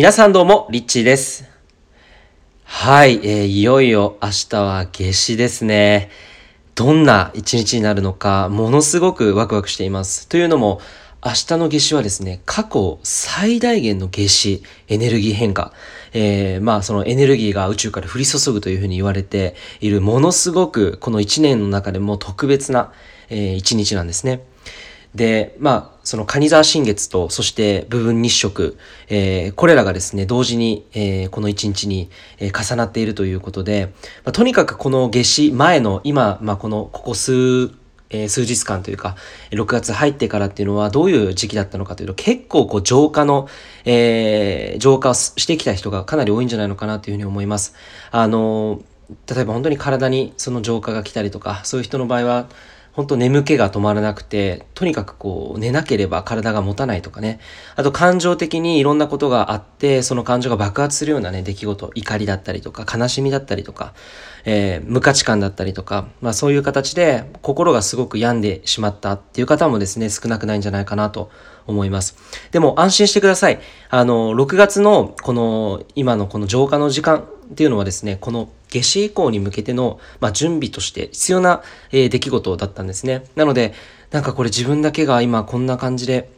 皆さんどうも、リッチーです。はい、えーいよいよ明日は夏至ですね。どんな一日になるのか、ものすごくワクワクしています。というのも、明日の夏至はですね、過去最大限の夏至、エネルギー変化。えーまあそのエネルギーが宇宙から降り注ぐというふうに言われている、ものすごくこの一年の中でも特別な、えー一日なんですね。で、まあ、その蟹座新月と、そして部分日食、えーこれらがですね、同時に、えーこの一日に、えー重なっているということで、まあ、とにかくこの夏至前の今、まあ、この、ここ数、えー数日間というか、6月入ってからっていうのはどういう時期だったのかというと、結構こう浄化の、えー浄化をしてきた人がかなり多いんじゃないのかなというふうに思います。あのー例えば本当に体にその浄化が来たりとか、そういう人の場合は、本当眠気が止まらなくて、とにかくこう寝なければ体が持たないとかね。あと感情的にいろんなことがあって、その感情が爆発するようなね、出来事、怒りだったりとか、悲しみだったりとか、えー無価値観だったりとか、まあそういう形で心がすごく病んでしまったっていう方もですね、少なくないんじゃないかなと思います。でも安心してください。あの、6月のこの今のこの浄化の時間っていうのはですね、この夏至以降に向けての、まあ、準備として必要な、えー出来事だったんですね。なので、なんかこれ自分だけが今こんな感じで、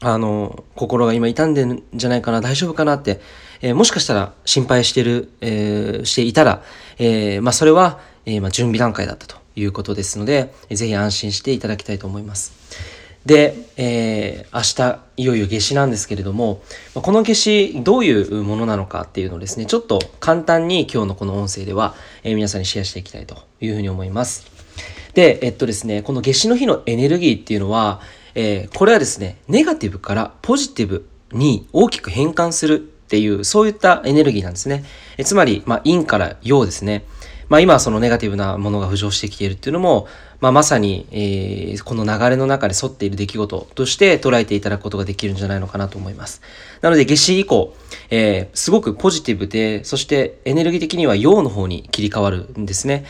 あの、心が今傷んでるんじゃないかな、大丈夫かなって、えーもしかしたら心配してる、えーしていたら、えーまあそれは、えーまあ準備段階だったということですので、ぜひ安心していただきたいと思います。で、えー明日、いよいよ夏至なんですけれども、この夏至、どういうものなのかっていうのをですね、ちょっと簡単に今日のこの音声では、えー皆さんにシェアしていきたいというふうに思います。で、えっとですね、この夏至の日のエネルギーっていうのは、えーこれはですね、ネガティブからポジティブに大きく変換するっていう、そういったエネルギーなんですね。えつまり、まあ、陰から陽ですね。まあ、今はそのネガティブなものが浮上してきているっていうのも、まあ、まさに、えーこの流れの中で沿っている出来事として捉えていただくことができるんじゃないのかなと思います。なので、夏至以降、えーすごくポジティブで、そしてエネルギー的には陽の方に切り替わるんですね。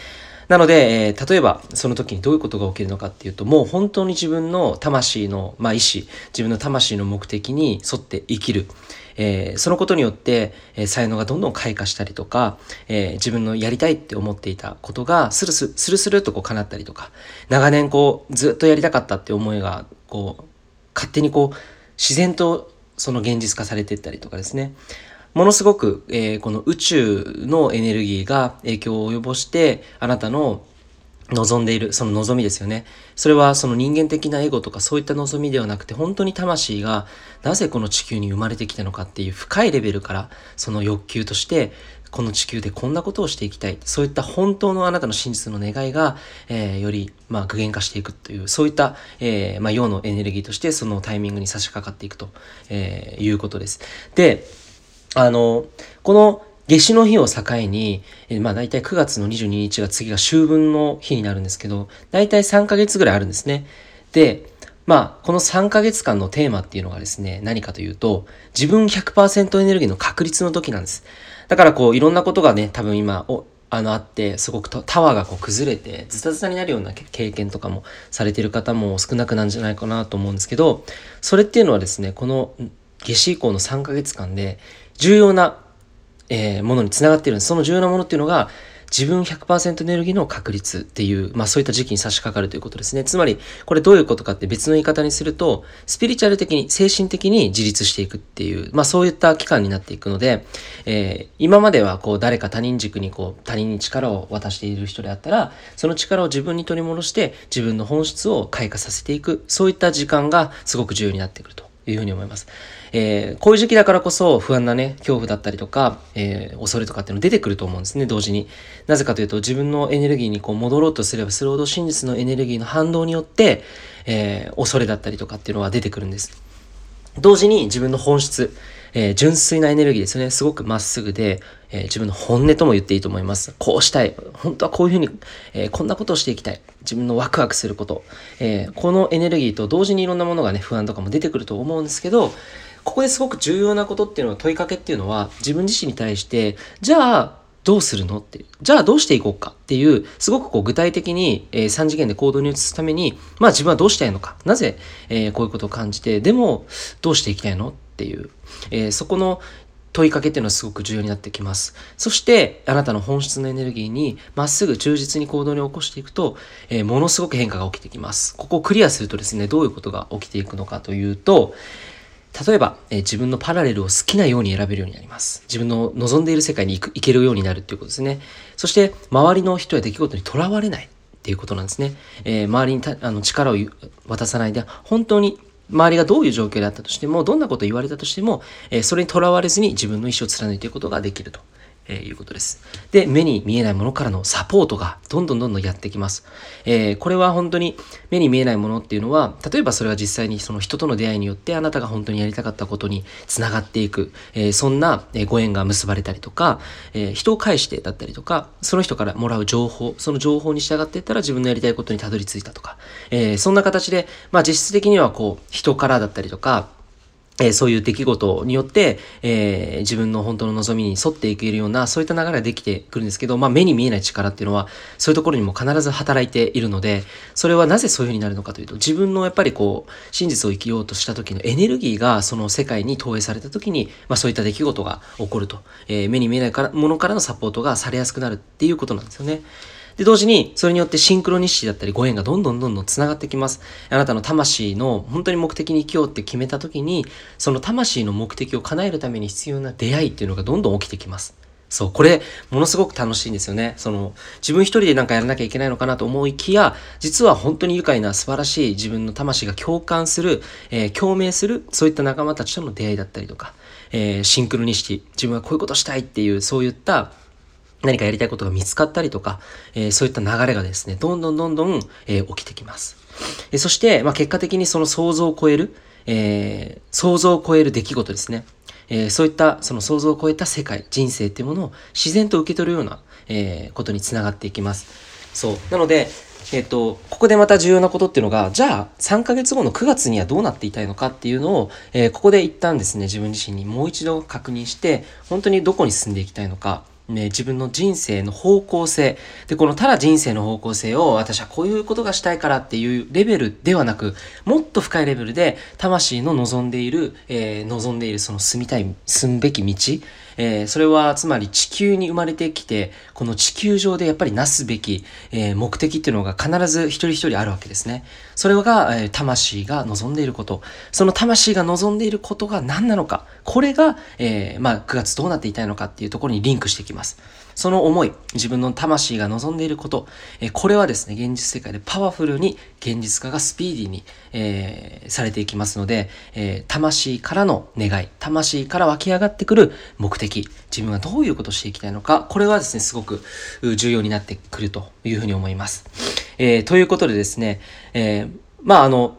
なので、えー例えばその時にどういうことが起きるのかっていうともう本当に自分の魂の、まあ、意志自分の魂の目的に沿って生きる、えーそのことによって、えー才能がどんどん開花したりとか、えー自分のやりたいって思っていたことがスルススルスルっとこう叶ったりとか長年こうずっとやりたかったって思いがこう勝手にこう自然とその現実化されていったりとかですね。ものすごく、えーこの宇宙のエネルギーが影響を及ぼして、あなたの望んでいる、その望みですよね。それはその人間的なエゴとかそういった望みではなくて、本当に魂がなぜこの地球に生まれてきたのかっていう深いレベルから、その欲求として、この地球でこんなことをしていきたい。そういった本当のあなたの真実の願いが、えーより、まあ、具現化していくという、そういった、えーまあ、陽のエネルギーとして、そのタイミングに差し掛かっていくと、えーいうことです。で、あの、この夏至の日を境に、まあ大体9月の22日が次が秋分の日になるんですけど、大体3ヶ月ぐらいあるんですね。で、まあこの3ヶ月間のテーマっていうのがですね、何かというと、自分100%エネルギーの確率の時なんです。だからこういろんなことがね、多分今、おあのあって、すごくタワーがこう崩れて、ズタズタになるような経験とかもされている方も少なくなんじゃないかなと思うんですけど、それっていうのはですね、この夏至以降の3ヶ月間で重要な、えーものにつながっているんです。その重要なものっていうのが、自分100%エネルギーの確率っていう、まあそういった時期に差し掛かるということですね。つまり、これどういうことかって別の言い方にすると、スピリチュアル的に、精神的に自立していくっていう、まあそういった期間になっていくので、えー今まではこう誰か他人軸にこう他人に力を渡している人であったら、その力を自分に取り戻して自分の本質を開花させていく、そういった時間がすごく重要になってくるというふうに思います。えーこういう時期だからこそ不安なね、恐怖だったりとか、えー恐れとかっていうの出てくると思うんですね、同時に。なぜかというと自分のエネルギーにこう戻ろうとすればするほど真実のエネルギーの反動によって、えー恐れだったりとかっていうのは出てくるんです。同時に自分の本質、えー純粋なエネルギーですよね。すごくまっすぐで、えー自分の本音とも言っていいと思います。こうしたい。本当はこういうふうに、えーこんなことをしていきたい。自分のワクワクすること。えーこのエネルギーと同時にいろんなものがね、不安とかも出てくると思うんですけど、ここですごく重要なことっていうのは問いかけっていうのは自分自身に対して、じゃあ、どうするのって。じゃあどうしていこうかっていう、すごくこう具体的に、えー3次元で行動に移すために、まあ自分はどうしたいのか。なぜ、えーこういうことを感じて、でもどうしていきたいの？っていう。えーそこの問いかけっていうのはすごく重要になってきます。そして、あなたの本質のエネルギーにまっすぐ忠実に行動に起こしていくと、えー、ものすごく変化が起きてきます。ここをクリアするとですね、どういうことが起きていくのかというと、例えば、えー、自分のパラレルを好きなように選べるようになります。自分の望んでいる世界に行く行けるようになるっていうことですね。そして、周りの人や出来事にとらわれないっていうことなんですね。えー、周りにあの力を渡さないで、本当に周りがどういう状況であったとしても、どんなことを言われたとしても、えー、それにとらわれずに自分の意思を貫いていくことができると。えー、いうことです。で、目に見えないものからのサポートがどんどんどんどんやってきます。えー、これは本当に目に見えないものっていうのは、例えばそれは実際にその人との出会いによってあなたが本当にやりたかったことにつながっていく、えー、そんなご縁が結ばれたりとか、え人を介してだったりとか、その人からもらう情報、その情報に従っていったら自分のやりたいことにたどり着いたとか、えそんな形で、まあ実質的にはこう、人からだったりとか、えー、そういう出来事によって、えー、自分の本当の望みに沿っていけるような、そういった流れができてくるんですけど、まあ目に見えない力っていうのは、そういうところにも必ず働いているので、それはなぜそういう風になるのかというと、自分のやっぱりこう、真実を生きようとした時のエネルギーがその世界に投影された時に、まあそういった出来事が起こると、えー、目に見えないからものからのサポートがされやすくなるっていうことなんですよね。で、同時に、それによってシンクロニシティだったりご縁がどんどんどんどん繋がってきます。あなたの魂の本当に目的に生きようって決めた時に、その魂の目的を叶えるために必要な出会いっていうのがどんどん起きてきます。そう、これ、ものすごく楽しいんですよね。その、自分一人でなんかやらなきゃいけないのかなと思いきや、実は本当に愉快な素晴らしい自分の魂が共感する、えー、共鳴する、そういった仲間たちとの出会いだったりとか、えー、シンクロニシティ、自分はこういうことしたいっていう、そういった何かやりたいことが見つかったりとか、えー、そういった流れがですね、どんどんどんどん、えー、起きてきます。えそして、まあ、結果的にその想像を超える、え想像を超える出来事ですね。えそういったその想像を超えた世界、人生っていうものを自然と受け取るような、えことにつながっていきます。そう。なので、えっと、ここでまた重要なことっていうのが、じゃあ3ヶ月後の9月にはどうなっていたいのかっていうのを、えー、ここで一旦ですね、自分自身にもう一度確認して、本当にどこに進んでいきたいのか、ね、自分の人生の方向性。で、このただ人生の方向性を私はこういうことがしたいからっていうレベルではなく、もっと深いレベルで魂の望んでいる、えー、望んでいるその住みたい、住むべき道、えー、それはつまり地球に生まれてきて、この地球上でやっぱりなすべき、えー、目的っていうのが必ず一人一人あるわけですね。それが、え、魂が望んでいること。その魂が望んでいることが何なのか。これが、えまあ、9月どうなっていたいのかっていうところにリンクしてきます。その思い、自分の魂が望んでいること、えこれはですね、現実世界でパワフルに現実化がスピーディーに、えー、されていきますので、え、魂からの願い、魂から湧き上がってくる目的、自分はどういうことをしていきたいのか、これはですね、すごく重要になってくるというふうに思います。えー、ということでですね、えまあ、あの、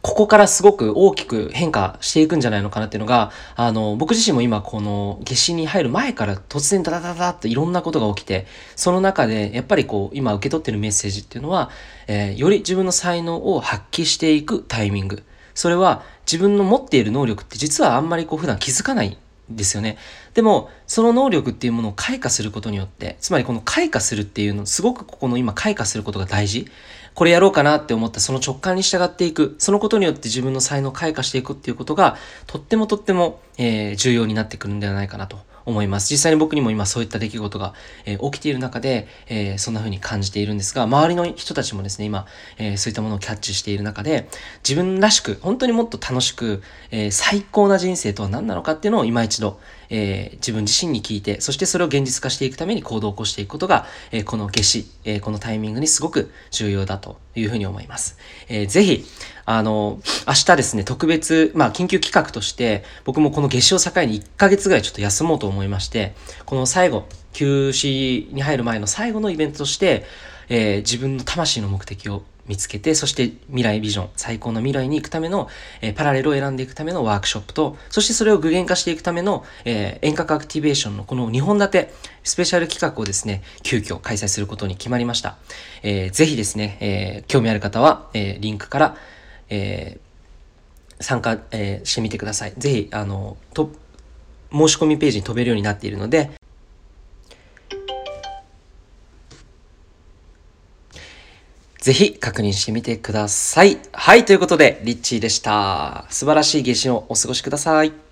ここからすごく大きく変化していくんじゃないのかなっていうのが、あの、僕自身も今この夏至に入る前から突然ダダダダっていろんなことが起きて、その中でやっぱりこう、今受け取ってるメッセージっていうのは、えー、より自分の才能を発揮していくタイミング。それは自分の持っている能力って実はあんまりこう普段気づかないですよね。でも、その能力っていうものを開花することによって、つまりこの開花するっていうの、すごくここの今開花することが大事。これやろうかなって思ったその直感に従っていく。そのことによって自分の才能を開花していくっていうことが、とってもとっても、えー、重要になってくるんではないかなと思います。実際に僕にも今そういった出来事が、えー、起きている中で、えー、そんな風に感じているんですが、周りの人たちもですね、今、えー、そういったものをキャッチしている中で、自分らしく、本当にもっと楽しく、え最高な人生とは何なのかっていうのを今一度、え自分自身に聞いて、そしてそれを現実化していくために行動を起こしていくことが、えこの夏至、えこのタイミングにすごく重要だというふうに思います。えー、ぜひ、あの、明日ですね、特別、まあ、緊急企画として、僕もこの夏至を境に1ヶ月ぐらいちょっと休もうと思いまして、この最後、休止に入る前の最後のイベントとして、えー、自分の魂の目的を見つけて、そして未来ビジョン、最高の未来に行くための、えー、パラレルを選んでいくためのワークショップと、そしてそれを具現化していくための、えー、遠隔アクティベーションのこの2本立て、スペシャル企画をですね、急遽開催することに決まりました。えー、ぜひですね、えー、興味ある方は、えー、リンクから、えー、参加、えー、してみてください。ぜひ、あの、と、申し込みページに飛べるようになっているので、ぜひ確認してみてください。はい、ということで、リッチーでした。素晴らしい夏至をお過ごしください。